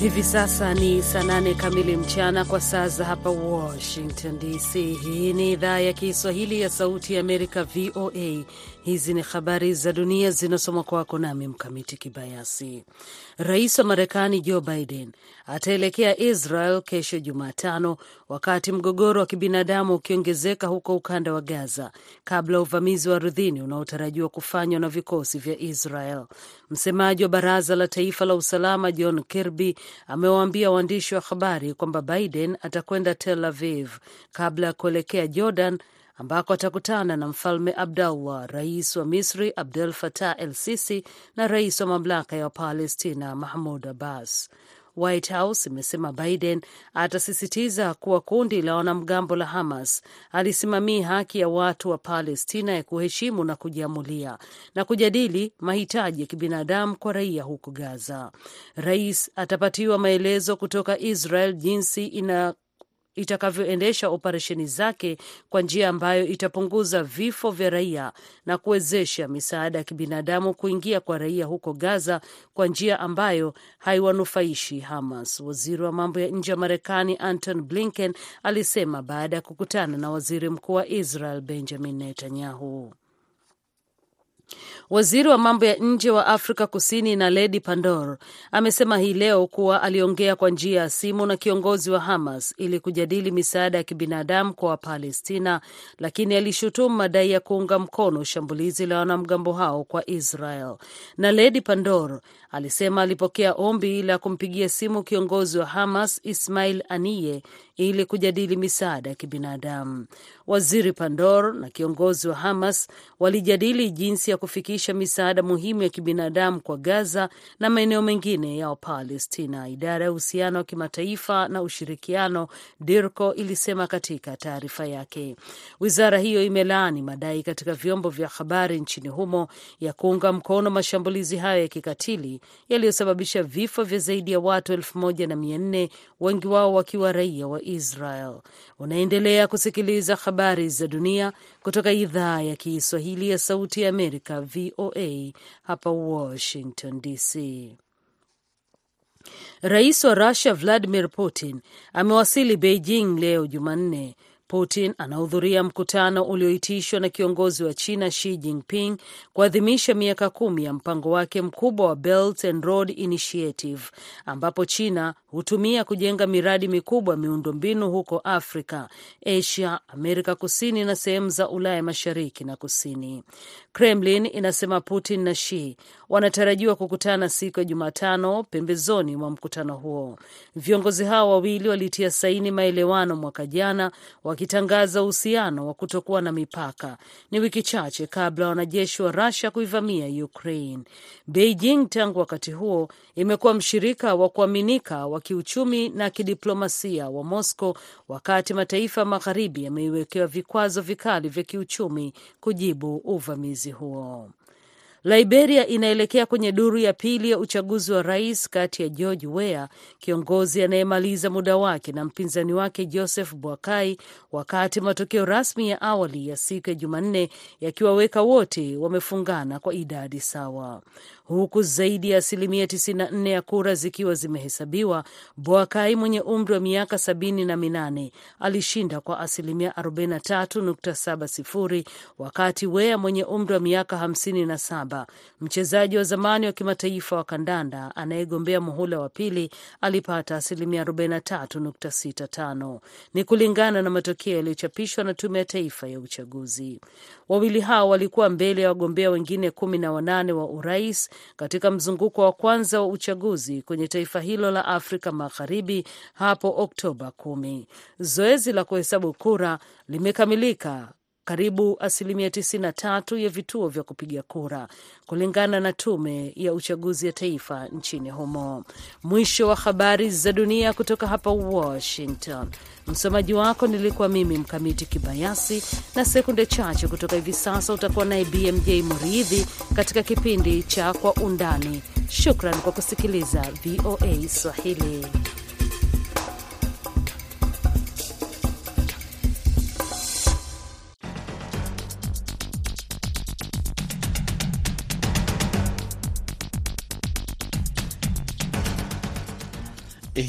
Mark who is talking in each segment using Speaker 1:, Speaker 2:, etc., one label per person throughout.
Speaker 1: Hivi sasa ni saa nane kamili mchana kwa saa za hapa Washington DC. Hii ni idhaa ya Kiswahili ya Sauti ya Amerika, VOA. Hizi ni habari za dunia zinasomwa kwako nami Mkamiti Kibayasi. Rais wa Marekani Joe Biden ataelekea Israel kesho Jumatano, wakati mgogoro wa kibinadamu ukiongezeka huko ukanda wa Gaza, kabla uvamizi wa ardhini unaotarajiwa kufanywa na vikosi vya Israel. Msemaji wa Baraza la Taifa la Usalama John Kirby amewaambia waandishi wa habari kwamba Biden atakwenda Tel Aviv kabla ya kuelekea Jordan ambako atakutana na Mfalme Abdallah, rais wa Misri Abdel Fattah el Sisi na rais wa mamlaka ya Palestina Mahmud Abbas. White House imesema Biden atasisitiza kuwa kundi la wanamgambo la Hamas alisimamia haki ya watu wa Palestina ya kuheshimu na kujiamulia na kujadili mahitaji ya kibinadamu kwa raia huko Gaza. Rais atapatiwa maelezo kutoka Israel jinsi ina itakavyoendesha operesheni zake kwa njia ambayo itapunguza vifo vya raia na kuwezesha misaada ya kibinadamu kuingia kwa raia huko Gaza kwa njia ambayo haiwanufaishi Hamas. Waziri wa mambo ya nje wa Marekani Anton Blinken alisema baada ya kukutana na waziri mkuu wa Israel Benjamin Netanyahu. Waziri wa mambo ya nje wa Afrika Kusini Naledi Pandor amesema hii leo kuwa aliongea kwa njia ya simu na kiongozi wa Hamas ili kujadili misaada ya kibinadamu kwa Wapalestina, lakini alishutumu madai ya kuunga mkono shambulizi la wanamgambo hao kwa Israel. Naledi Pandor alisema alipokea ombi la kumpigia simu kiongozi wa Hamas Ismail Aniye ili kujadili misaada ya kibinadamu. Waziri Pandor na kiongozi wa Hamas walijadili jinsi ya kufikisha misaada muhimu ya kibinadamu kwa Gaza na maeneo mengine ya Wapalestina. Idara ya uhusiano wa kimataifa na ushirikiano DIRCO ilisema katika taarifa yake. Wizara hiyo imelaani madai katika vyombo vya habari nchini humo ya kuunga mkono mashambulizi hayo ya kikatili yaliyosababisha vifo vya zaidi ya watu elfu moja na mia nne, wengi wao wakiwa raia wa Israel. Unaendelea kusikiliza habari za dunia kutoka idhaa ya Kiswahili ya Sauti ya Amerika, VOA hapa Washington DC. Rais wa Russia Vladimir Putin amewasili Beijing leo Jumanne. Putin anahudhuria mkutano ulioitishwa na kiongozi wa China Xi Jinping kuadhimisha miaka kumi ya mpango wake mkubwa wa Belt and Road Initiative ambapo China hutumia kujenga miradi mikubwa miundombinu huko Afrika, Asia, Amerika Kusini na sehemu za Ulaya Mashariki na Kusini. Kremlin inasema Putin na Xi wanatarajiwa kukutana siku ya Jumatano pembezoni mwa mkutano huo. Viongozi hao wawili walitia saini maelewano mwaka jana wakitangaza uhusiano wa kutokuwa na mipaka, ni wiki chache kabla wanajeshi wa Russia kuivamia Ukraine. Beijing tangu wakati huo imekuwa mshirika wa kuaminika wa kiuchumi na kidiplomasia wa Moscow, wakati mataifa magharibi yameiwekewa vikwazo vikali vya kiuchumi kujibu uvamizi huo. Liberia inaelekea kwenye duru ya pili ya uchaguzi wa rais kati ya George Weah, kiongozi anayemaliza muda wake, na mpinzani wake Joseph Boakai, wakati matokeo rasmi ya awali ya siku ya Jumanne yakiwaweka wote wamefungana kwa idadi sawa. Huku zaidi ya asilimia 94 ya kura zikiwa zimehesabiwa, Boakai mwenye umri wa miaka sabini na minane alishinda kwa asilimia 43.70 wakati Weah mwenye umri wa miaka 57 mchezaji wa zamani wa kimataifa wa kandanda anayegombea muhula wa pili alipata asilimia 43.65. Ni kulingana na matokeo yaliyochapishwa na Tume ya Taifa ya Uchaguzi. Wawili hao walikuwa mbele ya wagombea wengine kumi na wanane wa urais katika mzunguko wa kwanza wa uchaguzi kwenye taifa hilo la Afrika Magharibi hapo Oktoba kumi. Zoezi la kuhesabu kura limekamilika karibu asilimia 93 ya vituo vya kupiga kura kulingana na tume ya uchaguzi ya taifa nchini humo. Mwisho wa habari za dunia kutoka hapa Washington. Msomaji wako nilikuwa mimi Mkamiti Kibayasi, na sekunde chache kutoka hivi sasa utakuwa naye BMJ Muridhi katika kipindi cha Kwa Undani. Shukran kwa kusikiliza VOA Swahili.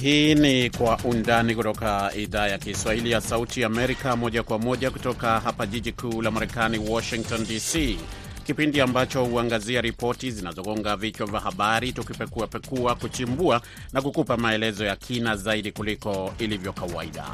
Speaker 2: Hii ni Kwa Undani kutoka idhaa ya Kiswahili ya Sauti Amerika, moja kwa moja kutoka hapa jiji kuu la Marekani, Washington DC, kipindi ambacho huangazia ripoti zinazogonga vichwa vya habari, tukipekuapekua, kuchimbua na kukupa maelezo ya kina zaidi kuliko ilivyo kawaida.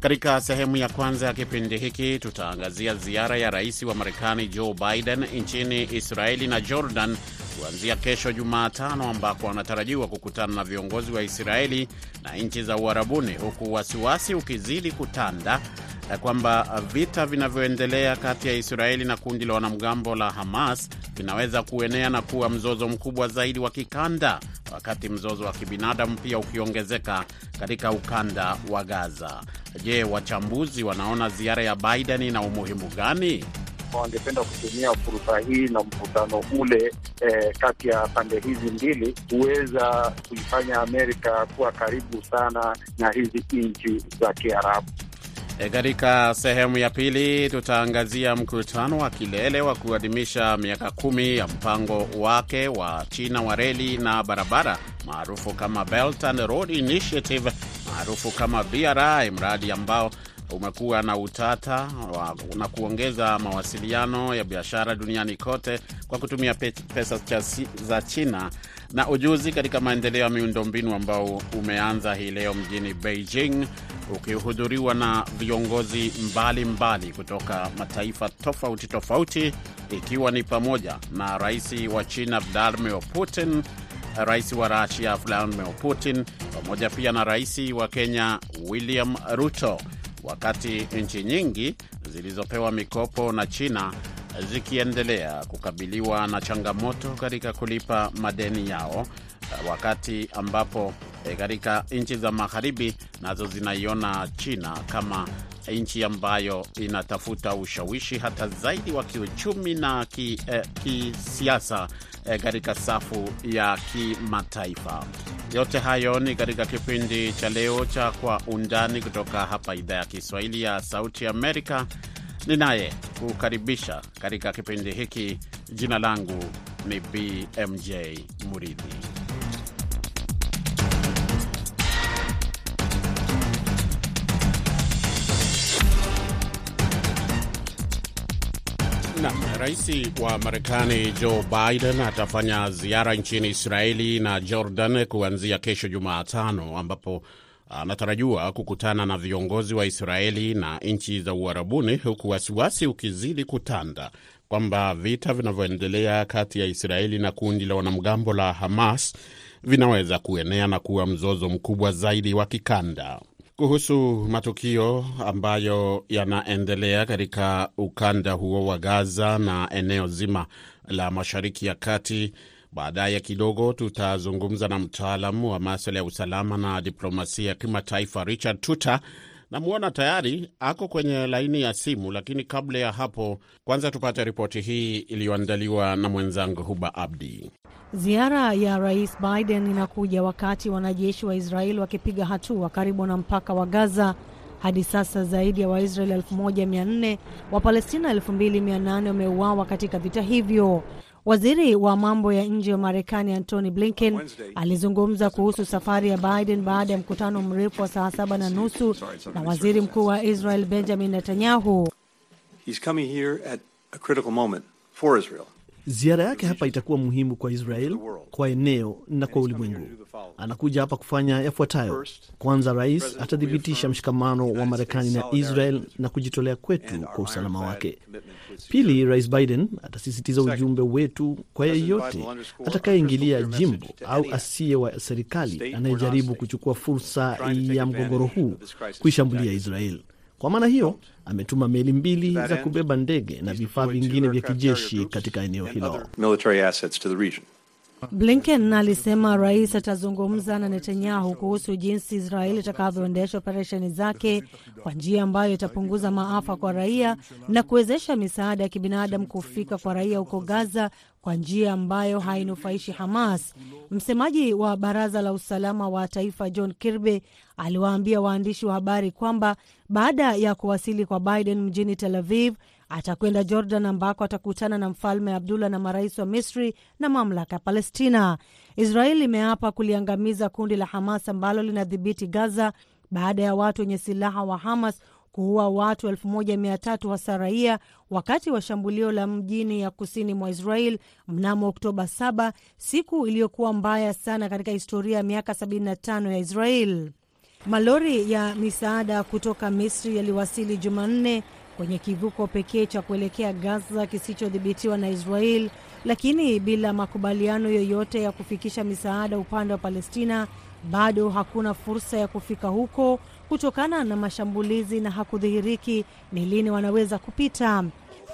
Speaker 2: Katika sehemu ya kwanza ya kipindi hiki tutaangazia ziara ya rais wa Marekani Joe Biden nchini Israeli na Jordan kuanzia kesho Jumatano, ambako anatarajiwa kukutana na viongozi wa Israeli na nchi za Uarabuni, huku wasiwasi ukizidi kutanda kwamba vita vinavyoendelea kati ya Israeli na kundi la wanamgambo la Hamas vinaweza kuenea na kuwa mzozo mkubwa zaidi wa kikanda, wakati mzozo wa kibinadamu pia ukiongezeka katika ukanda wa Gaza. Je, wachambuzi wanaona ziara ya Biden ina umuhimu gani?
Speaker 3: Wangependa kutumia fursa hii na mkutano ule eh, kati ya pande hizi mbili kuweza kuifanya Amerika kuwa karibu sana na hizi nchi za Kiarabu.
Speaker 2: Katika sehemu ya pili tutaangazia mkutano wa kilele wa kuadhimisha miaka kumi ya mpango wake wa China wa reli na barabara maarufu kama Belt and Road Initiative maarufu kama BRI, mradi ambao umekuwa na utata na kuongeza mawasiliano ya biashara duniani kote kwa kutumia pesa za China. Na ujuzi katika maendeleo ya miundombinu ambao umeanza hii leo mjini Beijing ukihudhuriwa na viongozi mbalimbali mbali kutoka mataifa tofauti tofauti ikiwa ni pamoja na rais wa China Vladimir Putin, rais wa Rusia Vladimir Putin, pamoja pia na rais wa Kenya William Ruto, wakati nchi nyingi zilizopewa mikopo na China zikiendelea kukabiliwa na changamoto katika kulipa madeni yao, wakati ambapo katika nchi za magharibi nazo zinaiona China kama nchi ambayo inatafuta ushawishi hata zaidi wa kiuchumi na kisiasa eh, katika eh, safu ya kimataifa. Yote hayo ni katika kipindi cha leo cha Kwa Undani kutoka hapa idhaa ya Kiswahili ya Sauti Amerika. Ninaye kukaribisha katika kipindi hiki. Jina langu ni BMJ Muridhi. Na rais wa Marekani Joe Biden atafanya ziara nchini Israeli na Jordan kuanzia kesho Jumatano, ambapo anatarajiwa kukutana na viongozi wa Israeli na nchi za Uarabuni, huku wasiwasi ukizidi kutanda kwamba vita vinavyoendelea kati ya Israeli na kundi la wanamgambo la Hamas vinaweza kuenea na kuwa mzozo mkubwa zaidi wa kikanda. Kuhusu matukio ambayo yanaendelea katika ukanda huo wa Gaza na eneo zima la Mashariki ya Kati, baadaye kidogo tutazungumza na mtaalamu wa maswala ya usalama na diplomasia ya kimataifa Richard Tuta. Namwona tayari ako kwenye laini ya simu, lakini kabla ya hapo, kwanza tupate ripoti hii iliyoandaliwa na mwenzangu Huba Abdi.
Speaker 4: Ziara ya Rais Biden inakuja wakati wanajeshi wa Israeli wakipiga hatua karibu na mpaka wa Gaza. Hadi sasa zaidi ya Waisraeli 1400 Wapalestina 2800 wameuawa katika vita hivyo. Waziri wa mambo ya nje wa Marekani Antony Blinken alizungumza kuhusu safari ya Biden baada ya mkutano mrefu wa saa saba na nusu na waziri mkuu wa Israel Benjamin Netanyahu.
Speaker 5: Ziara yake hapa itakuwa muhimu kwa Israel, kwa eneo na kwa ulimwengu. Anakuja hapa kufanya yafuatayo. Kwanza, rais atathibitisha mshikamano wa Marekani na Israel na kujitolea kwetu kwa usalama wake. Pili, Rais Biden atasisitiza ujumbe wetu kwa yeyote atakayeingilia jimbo au asiye wa serikali anayejaribu kuchukua fursa ya mgogoro huu kuishambulia Israel. Kwa maana hiyo ametuma meli mbili za kubeba ndege na vifaa vingine vya kijeshi katika eneo hilo.
Speaker 4: Blinken alisema rais atazungumza na Netanyahu kuhusu jinsi Israeli itakavyoendesha operesheni zake kwa njia ambayo itapunguza maafa kwa raia na kuwezesha misaada ya kibinadamu kufika kwa raia huko Gaza kwa njia ambayo hainufaishi Hamas. Msemaji wa baraza la usalama wa taifa John Kirby aliwaambia waandishi wa habari kwamba baada ya kuwasili kwa Biden mjini Tel Aviv atakwenda Jordan ambako atakutana na mfalme Abdullah na marais wa Misri na mamlaka ya Palestina. Israeli imeapa kuliangamiza kundi la Hamas ambalo linadhibiti Gaza baada ya watu wenye silaha wa Hamas kuua watu 1300 hasa raia wakati wa shambulio la mjini ya kusini mwa Israel mnamo Oktoba 7, siku iliyokuwa mbaya sana katika historia ya miaka 75 ya Israel. Malori ya misaada kutoka Misri yaliwasili Jumanne kwenye kivuko pekee cha kuelekea Gaza kisichodhibitiwa na Israel, lakini bila makubaliano yoyote ya kufikisha misaada upande wa Palestina. Bado hakuna fursa ya kufika huko kutokana na mashambulizi na hakudhihiriki ni lini wanaweza kupita.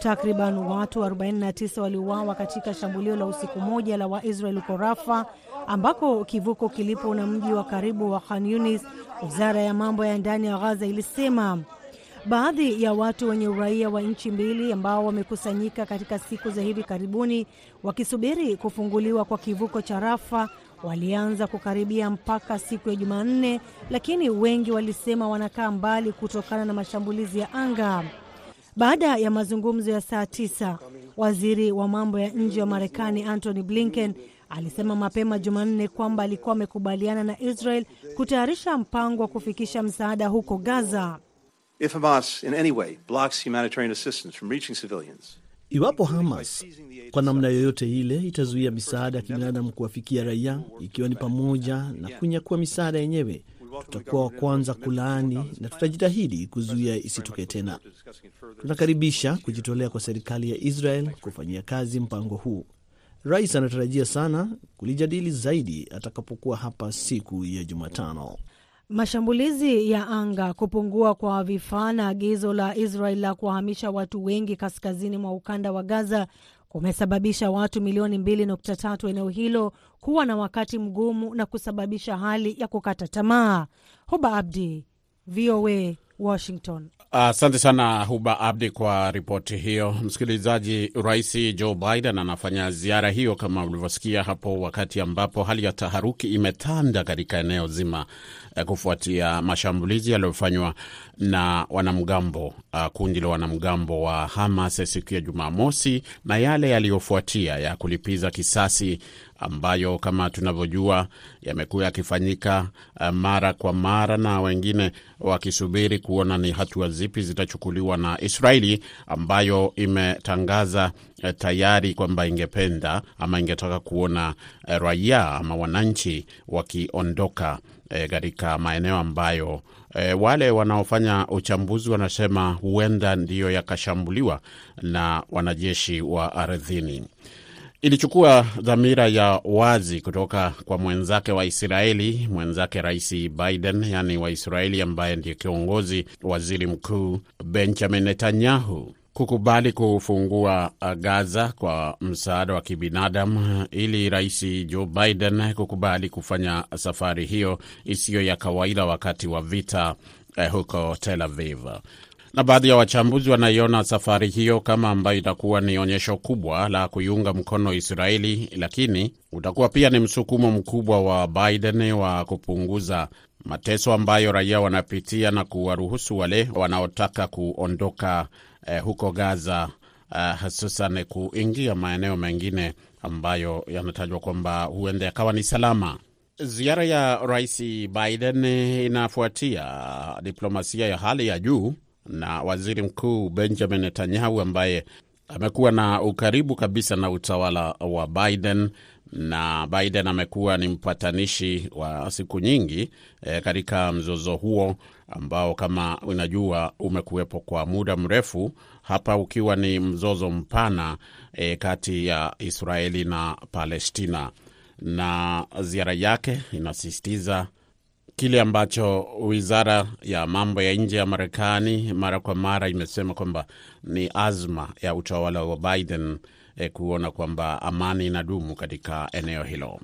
Speaker 4: Takriban watu 49 waliuawa katika shambulio la usiku moja la Waisrael huko Rafa, ambako kivuko kilipo na mji wa karibu wa Khan Yunis. Wizara ya mambo ya ndani ya Ghaza ilisema baadhi ya watu wenye uraia wa nchi mbili ambao wamekusanyika katika siku za hivi karibuni wakisubiri kufunguliwa kwa kivuko cha Rafa walianza kukaribia mpaka siku ya Jumanne, lakini wengi walisema wanakaa mbali kutokana na mashambulizi ya anga. Baada ya mazungumzo ya saa tisa, waziri wa mambo ya nje wa Marekani Antony Blinken alisema mapema Jumanne kwamba alikuwa amekubaliana na Israel kutayarisha mpango wa kufikisha msaada huko Gaza.
Speaker 6: If Hamas in any way blocks humanitarian assistance from reaching civilians,
Speaker 5: Iwapo Hamas kwa namna yoyote ile itazuia misaada ya kibinadamu kuwafikia raia, ikiwa ni pamoja na kunyakua misaada yenyewe, tutakuwa wa kwanza kulaani na tutajitahidi kuzuia isitokee tena. Tunakaribisha kujitolea kwa serikali ya Israel kufanyia kazi mpango huu. Rais anatarajia sana kulijadili zaidi atakapokuwa hapa siku ya Jumatano.
Speaker 4: Mashambulizi ya anga, kupungua kwa vifaa na agizo la Israel la kuwahamisha watu wengi kaskazini mwa ukanda wa Gaza kumesababisha watu milioni 2.3 eneo hilo kuwa na wakati mgumu na kusababisha hali ya kukata tamaa. Huba Abdi, VOA, Washington.
Speaker 2: Asante uh, sana Huba Abdi kwa ripoti hiyo. Msikilizaji, Rais Joe Biden anafanya ziara hiyo kama ulivyosikia hapo, wakati ambapo hali ya taharuki imetanda katika eneo zima uh, kufuatia mashambulizi yaliyofanywa na wanamgambo uh, kundi la wanamgambo wa Hamas siku ya Jumamosi na yale yaliyofuatia ya kulipiza kisasi ambayo kama tunavyojua yamekuwa yakifanyika uh, mara kwa mara na wengine wakisubiri kuona ni hatua zipi zitachukuliwa na Israeli ambayo imetangaza uh, tayari kwamba ingependa ama ingetaka kuona uh, raia ama wananchi wakiondoka katika e, maeneo ambayo E, wale wanaofanya uchambuzi wanasema huenda ndiyo yakashambuliwa na wanajeshi wa ardhini. Ilichukua dhamira ya wazi kutoka kwa mwenzake wa Israeli, mwenzake Rais Biden, yaani Waisraeli ambaye ndiye kiongozi, waziri mkuu Benjamin Netanyahu kukubali kufungua Gaza kwa msaada wa kibinadamu ili rais Joe Biden kukubali kufanya safari hiyo isiyo ya kawaida wakati wa vita eh, huko Tel Aviv. Na baadhi ya wachambuzi wanaiona safari hiyo kama ambayo itakuwa ni onyesho kubwa la kuiunga mkono Israeli, lakini utakuwa pia ni msukumo mkubwa wa Biden wa kupunguza mateso ambayo raia wanapitia na kuwaruhusu wale wanaotaka kuondoka Eh, huko Gaza eh, hususan kuingia maeneo mengine ambayo yanatajwa kwamba huenda yakawa ni salama. Ziara ya Rais Biden inafuatia diplomasia ya hali ya juu na waziri mkuu Benjamin Netanyahu ambaye amekuwa na ukaribu kabisa na utawala wa Biden na Biden amekuwa ni mpatanishi wa siku nyingi e, katika mzozo huo ambao kama unajua umekuwepo kwa muda mrefu, hapa ukiwa ni mzozo mpana e, kati ya Israeli na Palestina. Na ziara yake inasisitiza kile ambacho wizara ya mambo ya nje ya Marekani mara kwa mara imesema kwamba ni azma ya utawala wa Biden eh, kuona kwamba amani inadumu katika eneo hilo.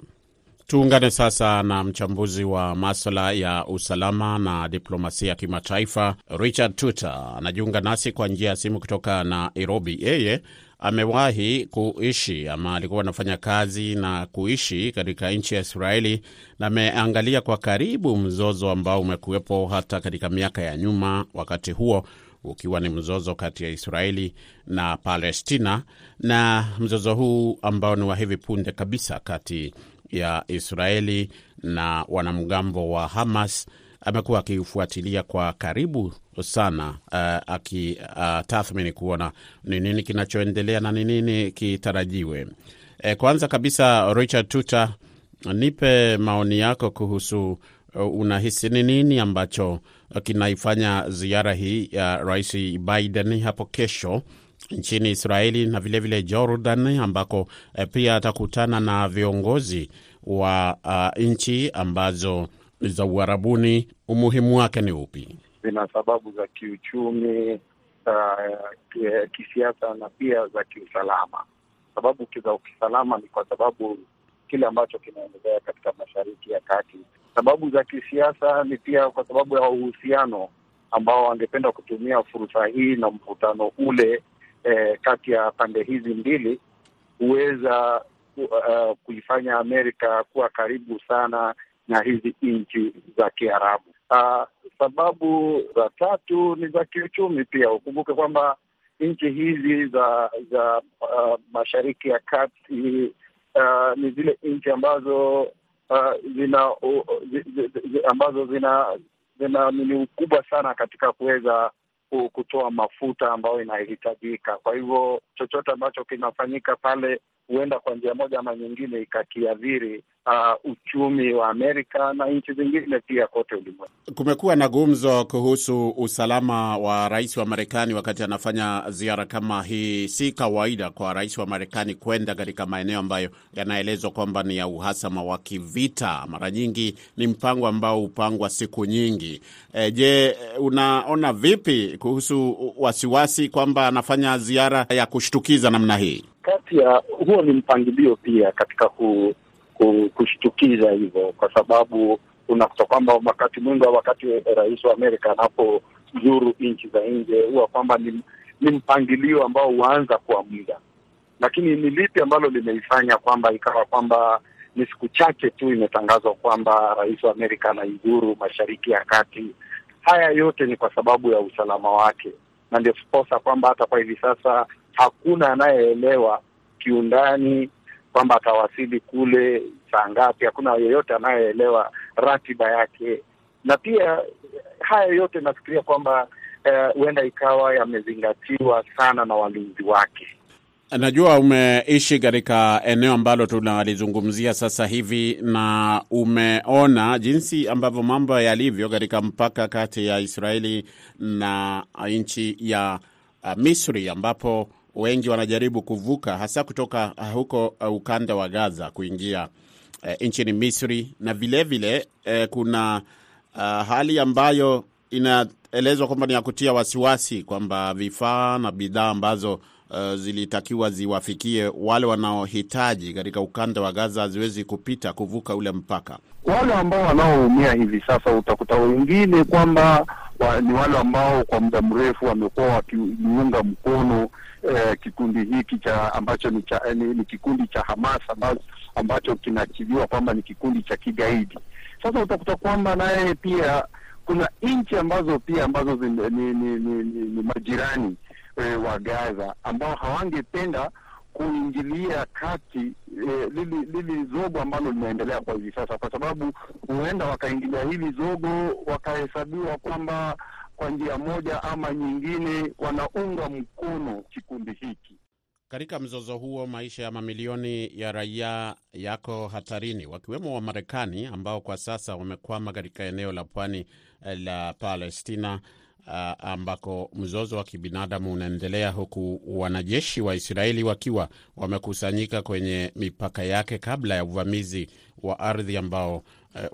Speaker 2: Tuungane sasa na mchambuzi wa maswala ya usalama na diplomasia ya kimataifa Richard Tute anajiunga nasi kwa njia ya simu kutoka Nairobi. Yeye amewahi kuishi ama alikuwa anafanya kazi na kuishi katika nchi ya Israeli na ameangalia kwa karibu mzozo ambao umekuwepo hata katika miaka ya nyuma, wakati huo ukiwa ni mzozo kati ya Israeli na Palestina, na mzozo huu ambao ni wa hivi punde kabisa kati ya Israeli na wanamgambo wa Hamas amekuwa akiufuatilia kwa karibu sana uh, akitathmini uh, kuona ni nini kinachoendelea na ni nini kitarajiwe. E, kwanza kabisa Richard Tuta, nipe maoni yako kuhusu uh, unahisi ni nini ambacho kinaifanya ziara hii ya Rais Biden hapo kesho nchini Israeli na vilevile vile Jordan ambako eh, pia atakutana na viongozi wa uh, nchi ambazo za Uarabuni. Umuhimu wake ni upi?
Speaker 3: Zina sababu za kiuchumi, uh, kisiasa na pia za kiusalama. Sababu za kiusalama ni kwa sababu kile ambacho kinaendelea katika Mashariki ya Kati. Sababu za kisiasa ni pia kwa sababu ya uhusiano ambao wangependa kutumia fursa hii na mkutano ule eh, kati ya pande hizi mbili huweza uh, kuifanya Amerika kuwa karibu sana na hizi nchi za Kiarabu. Uh, sababu za tatu ni za kiuchumi pia. Ukumbuke kwamba nchi hizi za za uh, Mashariki ya Kati uh, ni zile nchi ambazo uh, zina uh, zi, zi, zi, ambazo zina zina ni ukubwa sana katika kuweza kutoa mafuta ambayo inahitajika. Kwa hivyo chochote ambacho kinafanyika pale huenda kwa njia moja ama nyingine ikakiadhiri uh, uchumi wa Amerika na nchi zingine pia kote ulimwengu.
Speaker 2: Kumekuwa na gumzo kuhusu usalama wa rais wa Marekani wakati anafanya ziara kama hii. Si kawaida kwa rais wa Marekani kwenda katika maeneo ambayo yanaelezwa kwamba ni ya uhasama wa kivita. Mara nyingi ni mpango ambao hupangwa siku nyingi. E, je, unaona vipi kuhusu wasiwasi kwamba anafanya ziara ya kushtukiza namna hii?
Speaker 3: Ya huo ni mpangilio pia katika ku, ku, kushtukiza hivyo, kwa sababu unakuta kwamba wakati mwingi, wakati rais wa Amerika anapozuru nchi za nje, huwa kwamba ni, ni mpangilio ambao huanza kwa muda, lakini ni lipi ambalo limeifanya kwamba ikawa kwamba ni siku chache tu imetangazwa kwamba rais wa Amerika anaizuru Mashariki ya Kati? Haya yote ni kwa sababu ya usalama wake, na ndio posa kwamba hata kwa hivi sasa hakuna anayeelewa kiundani kwamba atawasili kule saa ngapi. Hakuna yeyote anayeelewa ratiba yake, na pia haya yote nafikiria kwamba huenda uh, ikawa yamezingatiwa sana na walinzi wake.
Speaker 2: Najua umeishi katika eneo ambalo tunalizungumzia sasa hivi na umeona jinsi ambavyo mambo yalivyo katika mpaka kati ya Israeli na nchi ya uh, Misri ambapo wengi wanajaribu kuvuka hasa kutoka uh, huko uh, ukanda wa Gaza kuingia uh, nchini Misri na vilevile vile, uh, kuna uh, hali ambayo inaelezwa kwamba ni ya kutia wasiwasi kwamba vifaa na bidhaa ambazo uh, zilitakiwa ziwafikie wale wanaohitaji katika ukanda wa Gaza haziwezi kupita kuvuka ule mpaka.
Speaker 3: Wale ambao wanaoumia hivi sasa, utakuta wengine kwamba wa, ni wale ambao kwa muda mrefu wamekuwa wakiunga mkono eh, kikundi hiki cha ambacho ni, cha, ni, ni kikundi cha Hamas ambacho, ambacho kinakiliwa kwamba ni kikundi cha kigaidi. Sasa utakuta kwamba naye pia kuna nchi ambazo pia ambazo zi, ni, ni, ni, ni, ni majirani eh, wa Gaza ambao hawangependa kuingilia kati eh, lili, lili zogo ambalo linaendelea kwa hivi sasa, kwa sababu huenda wakaingilia hili zogo wakahesabiwa kwamba kwa njia moja ama nyingine wanaunga mkono kikundi hiki.
Speaker 2: Katika mzozo huo, maisha ya mamilioni ya raia yako hatarini, wakiwemo Wamarekani ambao kwa sasa wamekwama katika eneo la pwani la Palestina. Uh, ambako mzozo wa kibinadamu unaendelea huku wanajeshi wa Israeli wakiwa wamekusanyika kwenye mipaka yake kabla ya uvamizi wa ardhi ambao uh,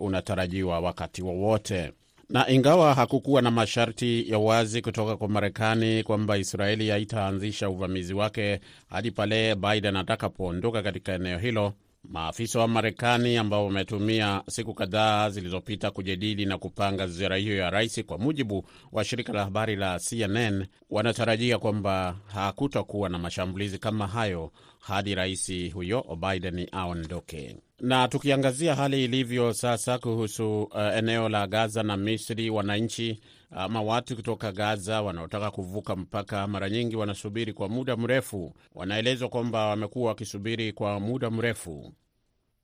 Speaker 2: unatarajiwa wakati wowote wa na ingawa hakukuwa na masharti ya wazi kutoka kwa Marekani kwamba Israeli haitaanzisha uvamizi wake hadi pale Biden atakapoondoka katika eneo hilo, maafisa wa Marekani ambao wametumia siku kadhaa zilizopita kujadili na kupanga ziara hiyo ya rais, kwa mujibu wa shirika la habari la CNN, wanatarajia kwamba hakutakuwa na mashambulizi kama hayo hadi rais huyo Biden aondoke. Na tukiangazia hali ilivyo sasa kuhusu uh, eneo la Gaza na Misri, wananchi ama watu kutoka Gaza wanaotaka kuvuka mpaka mara nyingi wanasubiri kwa muda mrefu. Wanaelezwa kwamba wamekuwa wakisubiri kwa muda mrefu.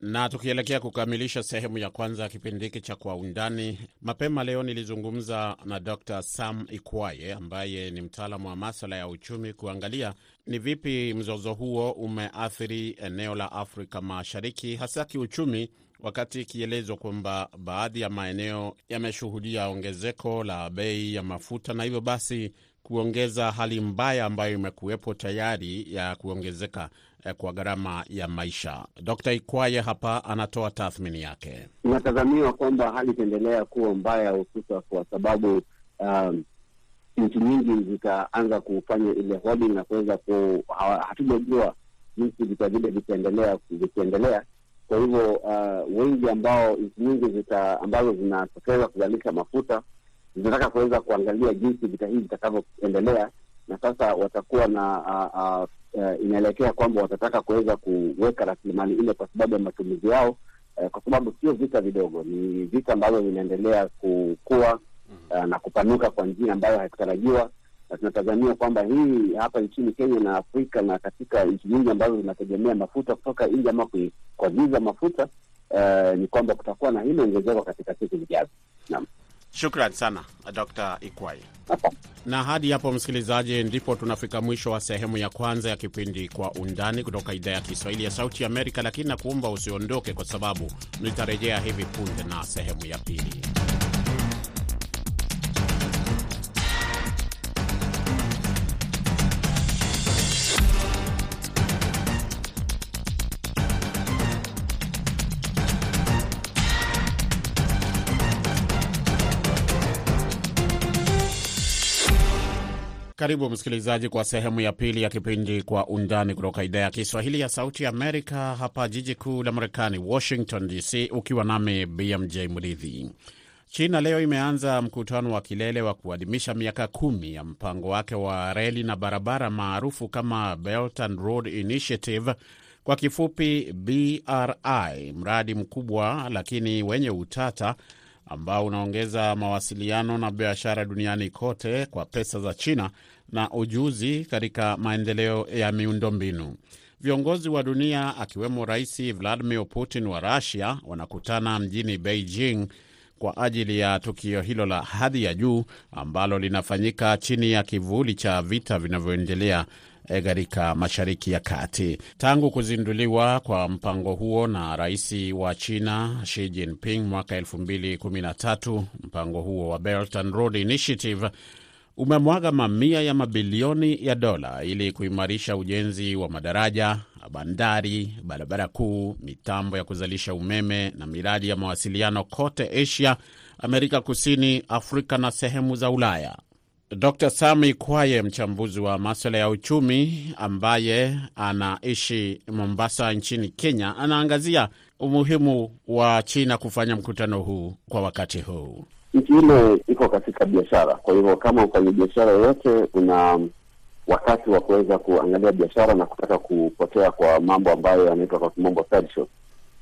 Speaker 2: Na tukielekea kukamilisha sehemu ya kwanza ya kipindi hiki cha Kwa Undani, mapema leo nilizungumza na Dr Sam Ikwaye ambaye ni mtaalamu wa maswala ya uchumi, kuangalia ni vipi mzozo huo umeathiri eneo la Afrika Mashariki, hasa kiuchumi, wakati ikielezwa kwamba baadhi ya maeneo yameshuhudia ongezeko la bei ya mafuta na hivyo basi kuongeza hali mbaya ambayo imekuwepo tayari ya kuongezeka kwa gharama ya maisha. Dkt. Ikwaye hapa anatoa tathmini yake.
Speaker 7: Inatazamiwa kwamba hali itaendelea kuwa mbaya, hususa kwa sababu um, nchi nyingi zitaanza kufanya ile hodi na kuweza ku, hatujajua jinsi vita vile vitaendelea vikiendelea. Kwa hivyo uh, wengi ambao nchi nyingi zita ambazo zinatokeza kuzalisha mafuta zinataka kuweza kuangalia jinsi vita hii vitakavyoendelea, na sasa watakuwa na uh, uh, Uh, inaelekea kwamba watataka kuweza kuweka rasilimali ile kwa sababu ya matumizi yao, uh, kwa sababu sio vita vidogo, ni vita ambavyo vinaendelea kukua uh, na kupanuka kwa njia ambayo haikutarajiwa, na tunatazamia kwamba hii hapa nchini Kenya na Afrika na katika nchi nyingi ambazo zinategemea mafuta kutoka nje ama kuagiza mafuta uh, ni kwamba kutakuwa na hilo ongezeko katika siku zijazo. Naam.
Speaker 2: Shukran sana Dr. Ikwai. Na hadi hapo, msikilizaji, ndipo tunafika mwisho wa sehemu ya kwanza ya kipindi Kwa Undani kutoka idhaa ya Kiswahili ya Sauti Amerika, lakini nakuomba usiondoke, kwa sababu nitarejea hivi punde na sehemu ya pili. Karibu msikilizaji kwa sehemu ya pili ya kipindi Kwa Undani kutoka idhaa ya Kiswahili ya Sauti Amerika, hapa jiji kuu la Marekani, Washington DC, ukiwa nami BMJ Mridhi. China leo imeanza mkutano wa kilele wa kuadhimisha miaka kumi ya mpango wake wa reli na barabara maarufu kama Belt and Road Initiative, kwa kifupi BRI, mradi mkubwa lakini wenye utata ambao unaongeza mawasiliano na biashara duniani kote kwa pesa za China na ujuzi katika maendeleo ya miundombinu. Viongozi wa dunia akiwemo Rais Vladimir Putin wa Russia wanakutana mjini Beijing kwa ajili ya tukio hilo la hadhi ya juu ambalo linafanyika chini ya kivuli cha vita vinavyoendelea katika Mashariki ya Kati. Tangu kuzinduliwa kwa mpango huo na rais wa China Xi Jinping mwaka 2013, mpango huo wa Belt and Road Initiative umemwaga mamia ya mabilioni ya dola ili kuimarisha ujenzi wa madaraja, bandari, barabara kuu, mitambo ya kuzalisha umeme na miradi ya mawasiliano kote Asia, Amerika Kusini, Afrika na sehemu za Ulaya. Dr Sami Kwaye, mchambuzi wa maswala ya uchumi ambaye anaishi Mombasa nchini Kenya, anaangazia umuhimu wa China kufanya mkutano huu kwa wakati huu.
Speaker 7: Nchi ile iko katika biashara, kwa hivyo kama mfanya biashara yoyote, una wakati wa kuweza kuangalia biashara na kutaka kupotea kwa mambo ambayo yanaitwa kwa kimombo sideshow.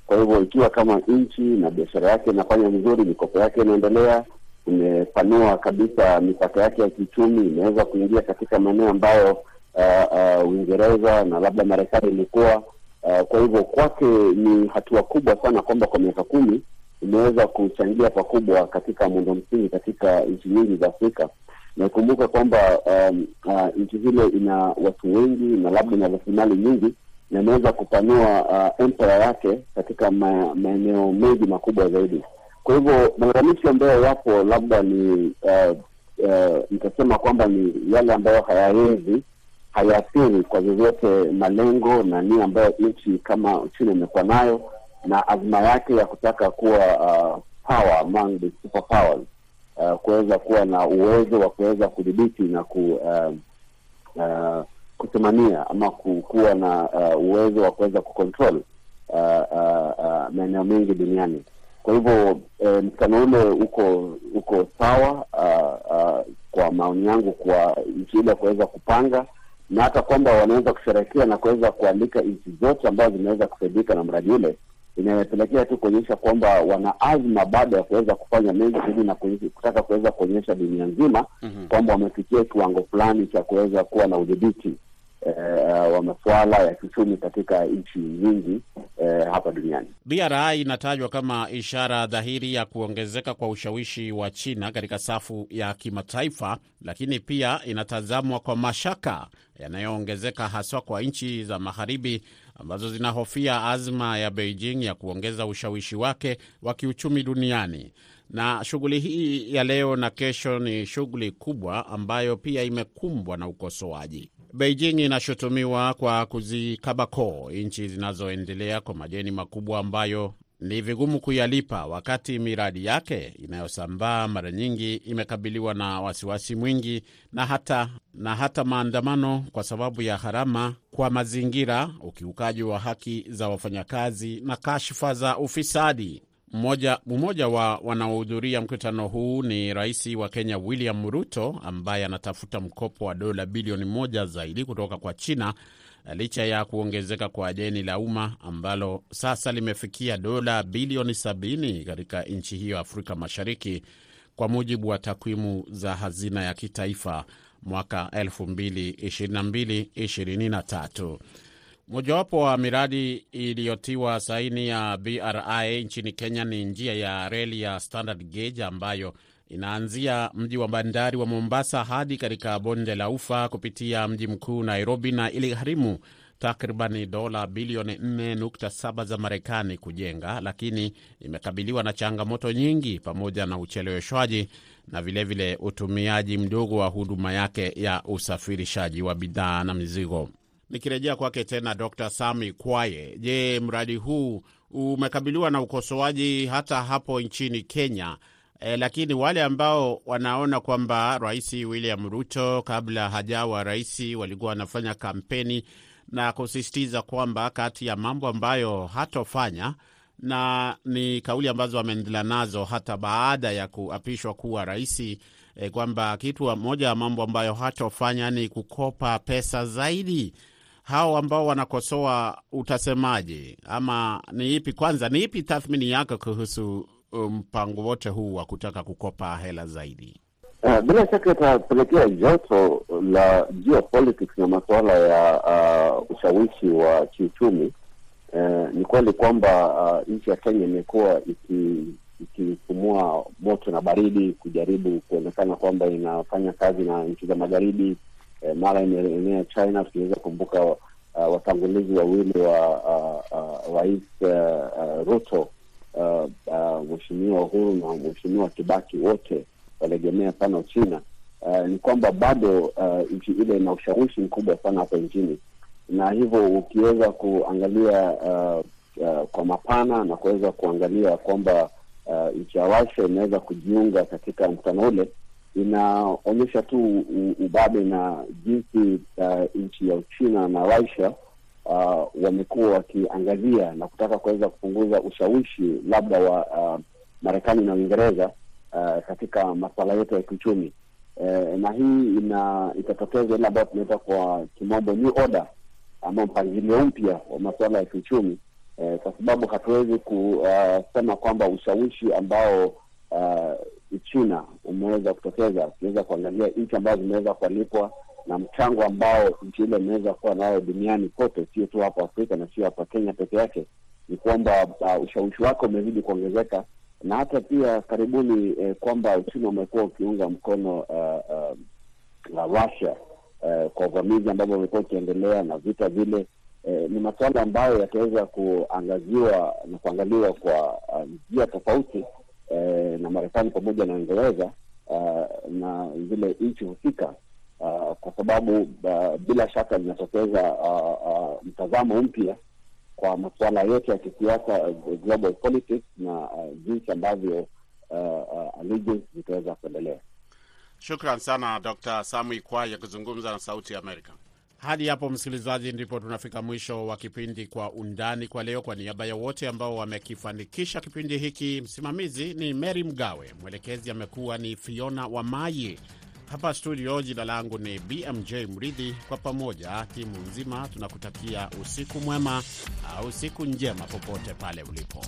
Speaker 7: Kwa hivyo ikiwa kama nchi na biashara yake inafanya vizuri, mikopo yake inaendelea imepanua kabisa mipaka yake ya kiuchumi, imeweza kuingia katika maeneo ambayo Uingereza uh, uh, na labda Marekani ilikuwa uh, kwa hivyo kwake ni hatua kubwa sana kwamba kwa miaka kumi imeweza kuchangia pakubwa katika muundo msingi katika nchi nyingi za Afrika. naikumbuka kwamba um, uh, nchi hile ina watu wengi na labda ina rasilimali nyingi na imeweza kupanua uh, empire yake katika ma, maeneo mengi makubwa zaidi. Kwa hivyo malalamishi ambayo yapo labda ni uh, uh, nitasema kwamba ni yale ambayo hayawezi hayaathiri kwa vyovyote malengo na nia ambayo nchi kama Uchina imekuwa nayo na azma yake ya kutaka kuwa uh, power among the super powers uh, kuweza kuwa na uwezo wa kuweza kudhibiti na ku, uh, uh, kusimamia ama kuwa na uh, uwezo wa kuweza kucontrol uh, uh, uh, maeneo mengi duniani. Kwa hivyo eh, mkutano ule uko uko sawa uh, uh, kwa maoni yangu, kwa nchi ile kuweza kupanga na hata kwamba wanaweza kusherehekea na kuweza kualika nchi zote ambazo zinaweza kusaidika na mradi ule inayopelekea tu kuonyesha kwamba wana azma baada ya kuweza kufanya mengi zaidi na kutaka kuweza kuonyesha dunia nzima mm-hmm. kwamba wamefikia kiwango fulani cha kuweza kuwa na udhibiti eh, wa masuala ya kiuchumi katika nchi nyingi eh, hapa duniani.
Speaker 2: BRI inatajwa kama ishara dhahiri ya kuongezeka kwa ushawishi wa China katika safu ya kimataifa, lakini pia inatazamwa kwa mashaka yanayoongezeka haswa kwa nchi za magharibi ambazo zinahofia azma ya Beijing ya kuongeza ushawishi wake wa kiuchumi duniani. Na shughuli hii ya leo na kesho ni shughuli kubwa ambayo pia imekumbwa na ukosoaji. Beijing inashutumiwa kwa kuzikaba koo nchi zinazoendelea kwa madeni makubwa ambayo ni vigumu kuyalipa, wakati miradi yake inayosambaa mara nyingi imekabiliwa na wasiwasi mwingi na hata, na hata maandamano kwa sababu ya gharama kwa mazingira, ukiukaji wa haki za wafanyakazi na kashfa za ufisadi. Mmoja, mmoja wa wanaohudhuria mkutano huu ni rais wa Kenya William Ruto ambaye anatafuta mkopo wa dola bilioni moja zaidi kutoka kwa China licha ya kuongezeka kwa deni la umma ambalo sasa limefikia dola bilioni sabini katika nchi hiyo Afrika Mashariki, kwa mujibu wa takwimu za hazina ya kitaifa mwaka 2022/2023. Mojawapo wa miradi iliyotiwa saini ya BRI nchini Kenya ni njia ya reli ya standard gauge ambayo inaanzia mji wa bandari wa Mombasa hadi katika bonde la Ufa kupitia mji mkuu Nairobi, na iligharimu takribani dola bilioni 4.7 za Marekani kujenga, lakini imekabiliwa na changamoto nyingi pamoja na ucheleweshwaji na vilevile vile utumiaji mdogo wa huduma yake ya usafirishaji wa bidhaa na mizigo. Nikirejea kwake tena Dr. Sami Kwaye, je, mradi huu umekabiliwa na ukosoaji hata hapo nchini Kenya? E, lakini wale ambao wanaona kwamba Rais William Ruto kabla hajawa rais walikuwa wanafanya kampeni na kusisitiza kwamba kati ya mambo ambayo hatofanya na ni kauli ambazo ameendelea nazo hata baada ya kuapishwa kuwa rais e, kwamba kitu moja ya mambo ambayo hatofanya ni kukopa pesa zaidi. Hao ambao wanakosoa, utasemaje? Ama ni ipi kwanza, ni ipi tathmini yako kuhusu mpango wote huu wa kutaka kukopa hela zaidi?
Speaker 7: Uh, bila shaka itapelekea joto la geopolitics na masuala ya uh, ushawishi wa kiuchumi. Uh, ni kweli kwamba uh, nchi ya Kenya imekuwa ikipumua iki moto na baridi kujaribu kuonekana kwamba inafanya kazi na nchi za magharibi. Uh, mara imeenea China, tukiweza kumbuka uh, watangulizi wawili wa rais uh, uh, uh, Ruto Uh, uh, Mheshimiwa Uhuru na Mheshimiwa Kibaki wote walegemea sana Uchina. Uh, ni kwamba bado uh, nchi ile ina ushawishi mkubwa sana hapa nchini, na hivyo ukiweza kuangalia uh, uh, kwa mapana na kuweza kuangalia kwamba uh, nchi ya Russia imeweza kujiunga katika mkutano ule, inaonyesha tu ubabe na jinsi uh, nchi ya Uchina na Russia Uh, wamekuwa wakiangazia na kutaka kuweza kupunguza ushawishi labda wa uh, Marekani na Uingereza uh, katika masuala yote ya kiuchumi. Uh, na hii ina itatokeza ile ambayo tunaita kwa kimombo new order ama mpangilio mpya wa masuala ya kiuchumi. Uh, kwa sababu hatuwezi kusema uh, kwamba ushawishi ambao uh, Uchina umeweza kutokeza, ukiweza kuangalia nchi ambazo zimeweza kualipwa na mchango ambao nchi ile imeweza kuwa nayo duniani kote, sio tu hapa Afrika na sio hapa Kenya peke yake, ni kwamba uh, ushawishi wake umezidi kuongezeka, na hata pia karibuni eh, kwamba Uchina umekuwa ukiunga mkono uh, uh, Russia uh, kwa uvamizi ambavyo umekuwa ukiendelea na vita vile. Eh, ni masuala ambayo yataweza kuangaziwa na kuangaliwa kwa njia uh, tofauti eh, na Marekani pamoja na Uingereza uh, na zile nchi husika. Uh, kwa sababu uh, bila shaka linatokeza uh, uh, mtazamo mpya kwa masuala yote ya kisiasa uh, global politics na uh, jinsi ambavyo uh, uh, zitaweza kuendelea.
Speaker 2: Shukran sana Dr. Samwi Kwaya kuzungumza na Sauti ya Amerika. Hadi hapo msikilizaji, ndipo tunafika mwisho wa kipindi Kwa Undani kwa leo. Kwa niaba ya wote ambao wamekifanikisha kipindi hiki, msimamizi ni Mary Mgawe, mwelekezi amekuwa ni Fiona Wamaye. Hapa studio, jina langu ni BMJ Mridhi. Kwa pamoja timu nzima tunakutakia usiku mwema au siku njema popote pale ulipo.